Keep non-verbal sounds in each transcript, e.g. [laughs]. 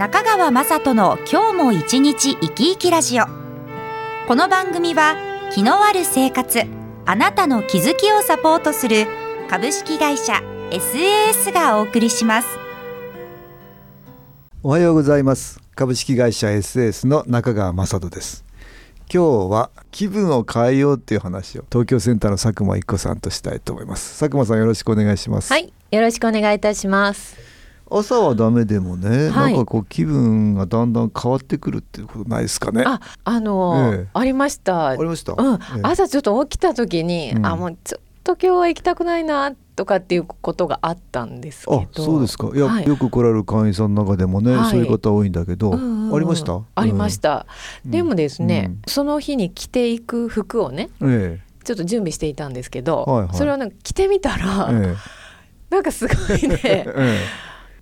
中川雅人の今日も一日生き生きラジオ。この番組は気のある生活あなたの気づきをサポートする株式会社 SAS がお送りします。おはようございます。株式会社 SAS の中川雅人です。今日は気分を変えようっていう話を東京センターの佐久間一子さんとしたいと思います。佐久間さんよろしくお願いします。はい、よろしくお願いいたします。朝はダメでもね、はい。なんかこう気分がだんだん変わってくるっていうことないですかね。あ、あのーええ。ありました。ありました、うん、ええ。朝ちょっと起きた時に、うん。あ、もうちょっと今日は行きたくないなとかっていうことがあったんですけど。あそうですか。いや、はい。よく来られる会員さんの中でもね、はい。そういう方多いんだけど、うんうんうん。ありました？ありました。うん。でもですね、うん。その日に着ていく服をね、え。ちょっと準備していたんですけど、はいはい。それをなんか着てみたら、ええ。なんかすごいね [laughs] え、え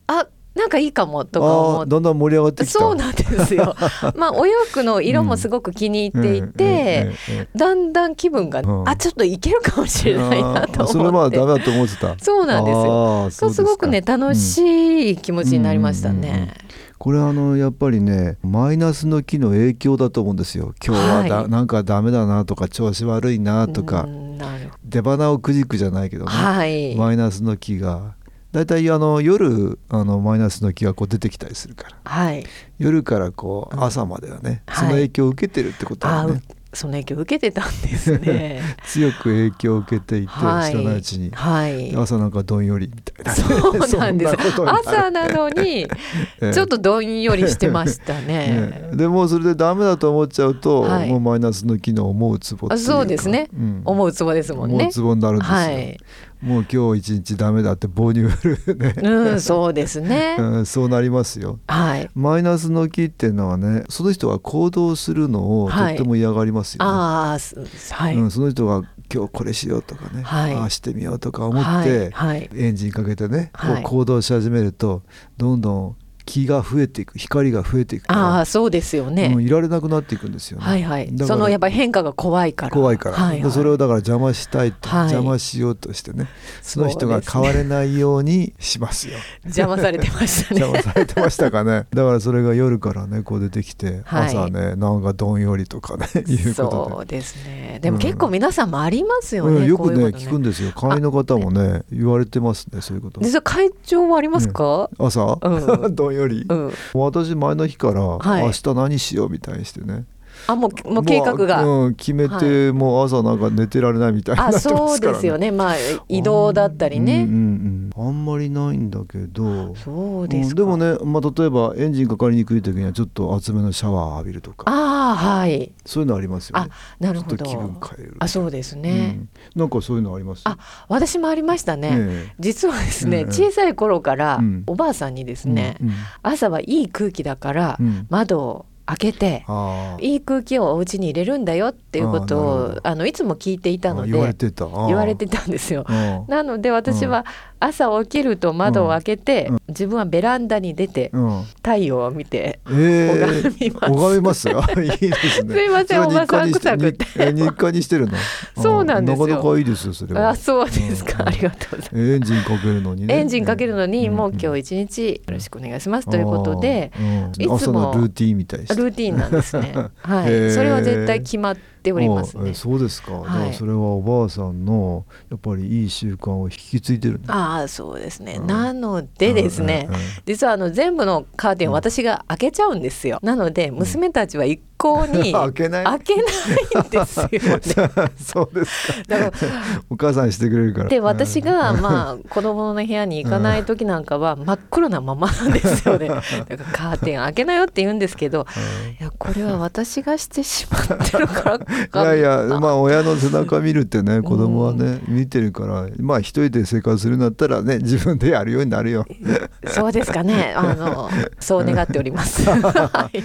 あ、なんかいいかもとかあ思って。あだんだん盛り上がってそうなんですよ。[laughs] まあお洋服の色もすごく気に入っていて、だんだん気分が、うん。あちょっといけるかもしえれないなとあーそれま思ってだダメだと思ってた。そうなんですよ。そうすごくね楽しい気持ちになりましたね。これあのやっぱりねマイナスの気の影響だと思うんですよ。今日はだ、はい。なんかダメだなとか調子悪いなとうかんなる出花をくじくじゃないけどね、はい、マイナスの気がだいたいあの夜あのマイナスの気がこう出てきたりするから。はい、夜からこううん。朝まではね、はい。その影響を受けてるってことあだね。その影響を受けてたんですね。[laughs] 強く影響を受けていて、はい、知らないうちに、はい、朝なんかどんよりみたいなそうなんです。[laughs] 朝なのに [laughs] ええ。ちょっとどんよりしてましたね。ね、でもそれでダメだと思っちゃうと、はい。もうマイナスの機能を思うツボっていうそうですね。うん。思うツボですもんね。思うツボになるんですよ、はい、もう今日一日ダメだって棒に振るね、うん、そうですね。[laughs] うん、そうなりますよ。はい。マイナスの気っていうのはねその人が行動するのをとはい。っても嫌がりますよね、ああ、すはい、うん、その人が今日これしようとかね、はい。ああしてみようとか思はいって、はい、エンジンかけてね、はい。こう行動し始めるとどんどん気が増えていく光が増えていくああ、そうですよね。うんいられなくなっていくんですよね。はいはいそのやっぱり変化が怖いから。怖いから、はいはいでそれをだから邪魔したいと、はい邪魔しようとしてねその人が変われないようにしますよ。邪魔されてましたね。[laughs] 邪魔されてましたかねだからそれが夜からねこう出てきて、はい朝ねなんかどんよりとかね [laughs] いうことそうですね。でも結構皆さんもありますで、よね。うんよくねこういうこと聞くんですよ会員の方もね言われてますねそういうこと実は会長はありますか？朝、う [laughs] どんより、うん。私前の日から、はい明日何しようみたいにしてねあもうもう計画が。もううん、決めて、もう朝なんか寝てられないみたいになね、そうですよね。まあ移動だったりね。うんうんうんあんまりないんだけどそうですか。うんでもね、まあ、例えばエンジンかかりにくい時にはちょっと厚めのシャワー浴びるとかああはい。そういうのありますよねなるほちょっと気分ど。変えるあそうですね。うん、なんかそういうのあります？あ私もありましたね。え実はですね、ええ小さい頃からうんおばあさんにですえね、うんうん朝はいい空気だからうん窓を開けて、いい空気をお家に入れるんだよっていうことをあのいつも聞いていたのであ言われてた。あー。言われてたんですよ。なので私は朝起きると窓を開けて、うん。自分はベランダに出てうん。太陽を見てえ拝みます。拝みます？[laughs] あいいですね。[laughs] すいませんおばさん臭くて。日日課にしてるの？[laughs] そうなんですよ。なかなかいいですよそれは。あそうですか、うん。ありがとうございます。エンジンかけるのにね。エンジンかけるのに、ん。もう今日一日よろしくお願いします。ということで、いつもルーティンみたいルーティンなんですね。はい、それは絶対決まっておりますね。そうですか、はい。それはおばあさんのやっぱりいい習慣を引き継いでるああそうですね、うん。なのでですね、うんうんうん。実はあの全部のカーテンを私が開けちゃうんですよ。なので娘たちは一向に [laughs] 開けない？開けないんですよね。[laughs] そうですか。だからお母さんしてくれるから。で私がまあ子供の部屋に行かない時なんかは真っ黒なままなんですよね。[laughs] だからカーテン開けなよって言うんですけどいやこれは私がしてしまってるからか。いやいやなまあ親の背中見るってね子供はね見てるからまあ一人で生活するんだったらね自分でやるようになるよ。そうですかね。あのそう願っております。はい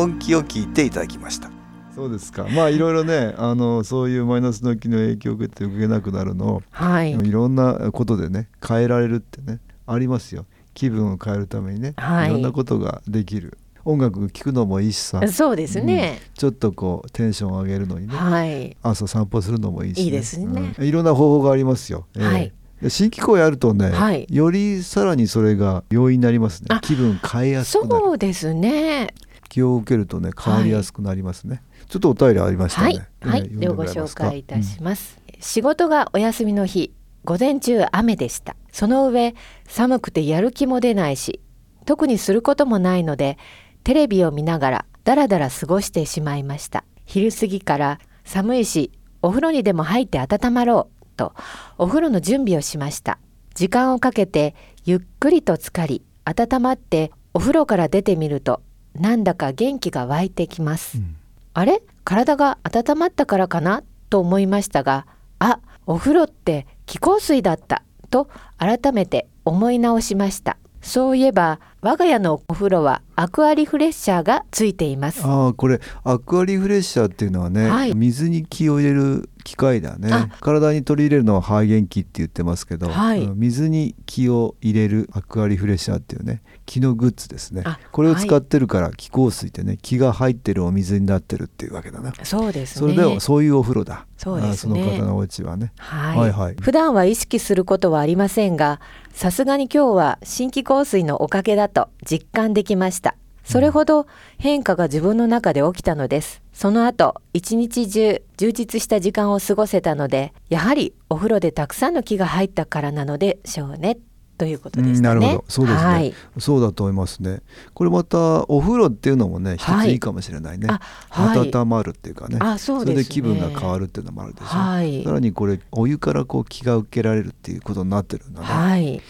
音気を聞いていただきました。そうですか。まあいろいろねあのそういうマイナスの気の影響を受けて受けなくなるのをはい。いろんなことでね変えられるってねありますよ。気分を変えるためにね、はい。いろんなことができる。音楽聴くのもいいしさ。そうですね、ちょっとこうテンションを上げるのにねはい。朝散歩するのもいいし、いいですね。うん。いろんな方法がありますよ、ええ。はい。で新機構やるとね、はい。よりさらにそれが要因になりますね。あ気分変えやすくなる。そうですね気を受けるとね変わりやすくなりますね、ちょっとお便りありましたはい。ね、はい、ええではご紹介いたします、仕事がお休みの日午前中雨でした。その上寒くてやる気も出ないし特にすることもないのでテレビを見ながらだらだら過ごしてしまいました。昼過ぎから寒いしお風呂にでも入って温まろうとお風呂の準備をしました。時間をかけてゆっくりと浸かり温まってお風呂から出てみるとなんだか元気が湧いてきます、うん。あれ？体が温まったからかな？と思いましたがあお風呂って気候水だった。と改めて思い直しました。そういえば我が家のお風呂はアクアリフレッシャーがついています。ああこれアクアリフレッシャーっていうのはね、はい。水に気を入れる機械だね。あ。体に取り入れるのは肺元気って言ってますけど、はい。うん水に気を入れるアクアリフレッシャーっていうね気のグッズですね。あこれを使ってるから気香水ってね気が入ってるお水になってるっていうわけだな。そうですね。それではそういうお風呂だ。そうですね。その方のお家はね。はい、はいはい。普段は意識することはありませんがさすがに今日は新規香水のおかげだと実感できましたそれほど変化が自分の中で起きたのです。その後一日中充実した時間を過ごせたのでやはりお風呂でたくさんの気が入ったからなのでしょうね。ということでしたね、うんなるほど。そうですね、はい、そうだと思いますね。これまたお風呂っていうのもね一はい。ついいかもしれないね、あはい。温まるっていうかね。あそうですね。れで気分が変わるっていうのもあるでしょ、はい。さらにこれお湯からこう気が受けられるっていうことになってるんだね、はい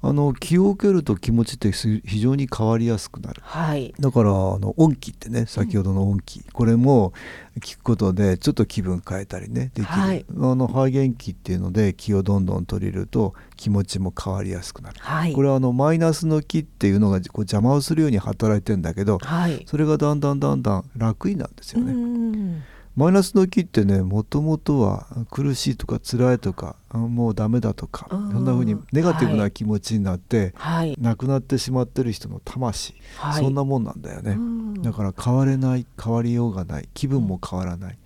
あの気を受けると気持ちってす非常に変わりやすくなる。はい。だからあの音気ってね先ほどの音気、これも聞くことでちょっと気分変えたりねできる、はい。あの肺元気っていうので気をどんどん取り入れると気持ちも変わりやすくなる、はい。これはあのマイナスの気っていうのがこう邪魔をするように働いてんだけどはい。それがだんだんだんだん楽になるんですよね。うんマイナスの気ってねもともとは苦しいとか辛いとかあもうダメだとかそうん。んな風にネガティブはない。気持ちになって、はい。亡くなってしまってる人の魂、はい。そんなもんなんだよね、うん。だから変われない変わりようがない気分も変わらない。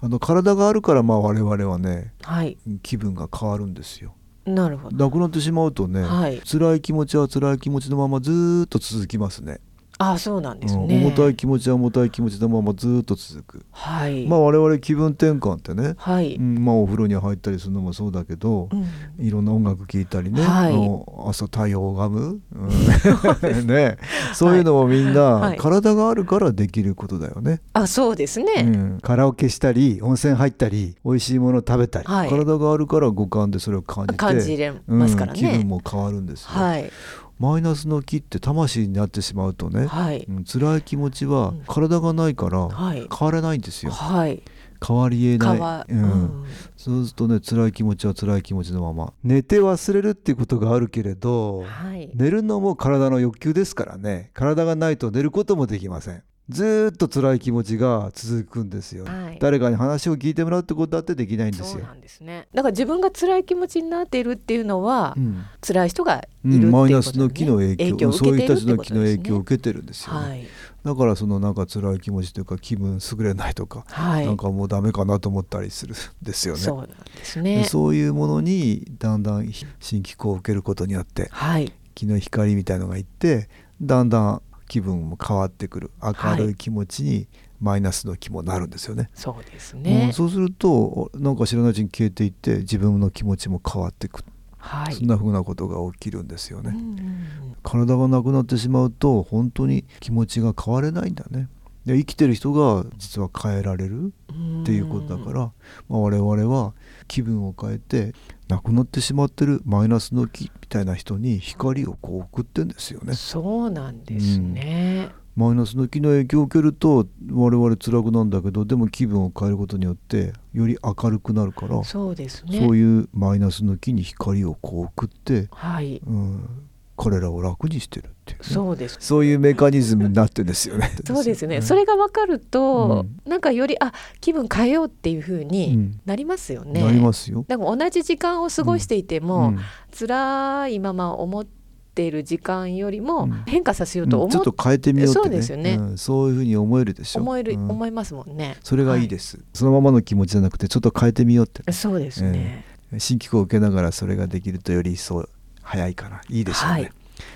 あの体があるからまあ我々はねはい。気分が変わるんですよ。なるほど。亡くなってしまうとね、はい。辛い気持ちは辛い気持ちのままずーっと続きますねあそうなんですうんね。重たい気持ちは重たい気持ちのままずーっと続く、はい。まあ我々気分転換ってね、はい。うんまあお風呂に入ったりするのもそうだけど、うん。いろんな音楽聴いたりね、はい。朝太陽を拝む、うん [laughs] ね、そういうのもみんな、はい。体があるからできることだよね、あそうですうね。ん、カラオケしたり温泉入ったり美味しいもの食べたり、はい。体があるから五感でそれを感じて感じれますからね。うん気分も変わるんですよ、はいマイナスの気って魂になってしまうとね、はい。うん辛い気持ちはうん。体がないからはい。変われないんですよ、はい。変わりえない。うん。うん。そうするとね辛い気持ちは辛い気持ちのまま。寝て忘れるっていうことがあるけれどはい。寝るのも体の欲求ですからね。体がないと寝ることもできませんずーっと辛い気持ちが続くんですよ、はい。誰かに話を聞いてもらうってことだってできないんですよ。そうなんですね。だから自分が辛い気持ちになっているっていうのは、うん。辛い人がいうんるマイナスの気の影響を受そういう人たちの気の影響を受けてるんですよね、はい。だからそのなんか辛い気持ちというか気分優れないとか、はい。なんかもうダメかなと思ったりするんですよね。そうなんですでねそういうものにだんだん新機構を受けることによってはい。気の光みたいのがいってだんだん気分も変わってくる明るい気持ちにマイナスの気もなるんですよね。そうですうんね、そうするとなんか知らないうちに消えていって自分の気持ちも変わっていく、はいそんな風なことが起きるんですよね。うんうん体がなくなってしまうと本当に気持ちが変われないんだね。で生きてる人が実は変えられるうんっていうことだから、まあ、我々は気分を変えて亡くなってしまってるマイナスの気みたいな人に光をこう送ってんですよね。そうなんですね、マイナスの気の影響を受けると我々辛くなんだけどでも気分を変えることによってより明るくなるからそうですね。そういうマイナスの気に光をこう送って、はい。うん、彼らを楽にしてるっていうね、そうです。そういうメカニズムになってるんですよね。[laughs] そうですね、ん。それが分かると、うなんかよりあ気分変えようっていう風うにん。なりますよね。なりますよ。だから同じ時間を過ごしていても、うん。辛いまま思っている時間よりもうん。変化させようと思,、うんちょっと変えてみようってね。そうですよね。ん。そういうふうに思えるでしょ。思える、うん。思いますもんね。それがいいです、そのままの気持ちじゃなくてちょっと変えてみようってそうですね。新機構を受けながらそれができるとより一層早いかな。いいでしょうね、はい。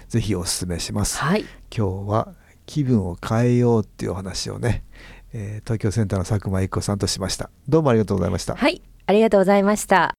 ぜひお勧めします、はい、今日は気分を変えようっていうお話をね、えー東京センターの佐久間一子さんとしました。どうもありがとうございました。はい、ありがとうございました。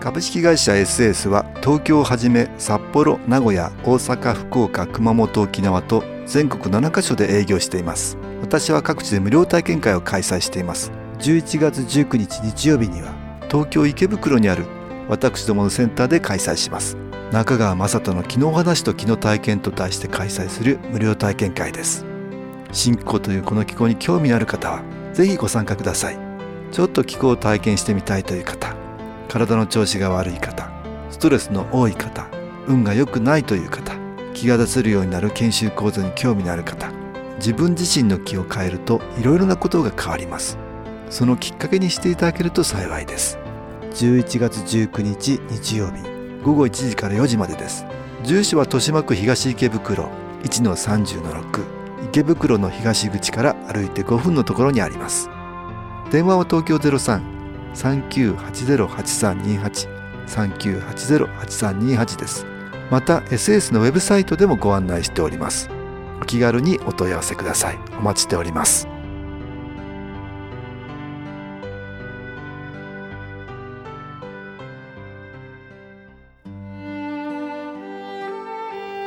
株式会社 SS は東京をはじめ札幌名古屋大阪福岡熊本沖縄と全国7カ所で営業しています。私は各地で無料体験会を開催しています11月19日日曜日には東京池袋にある私どものセンターで開催します。中川雅人の気の話と気の体験と題して開催する無料体験会です。新気候というこの気候に興味のある方はぜひご参加ください。ちょっと気候を体験してみたいという方体の調子が悪い方ストレスの多い方運が良くないという方気が出せるようになる研修講座に興味のある方自分自身の気を変えるといろいろなことが変わります。そのきっかけにしていただけると幸いです。11月19日日曜日午後1時から4時までです。住所は豊島区東池袋1-30-6池袋の東口から歩いて5分のところにあります。電話は東京03-3980-8328 3980-8328です。また SS のウェブサイトでもご案内しております。お気軽にお問い合わせください。お待ちしております。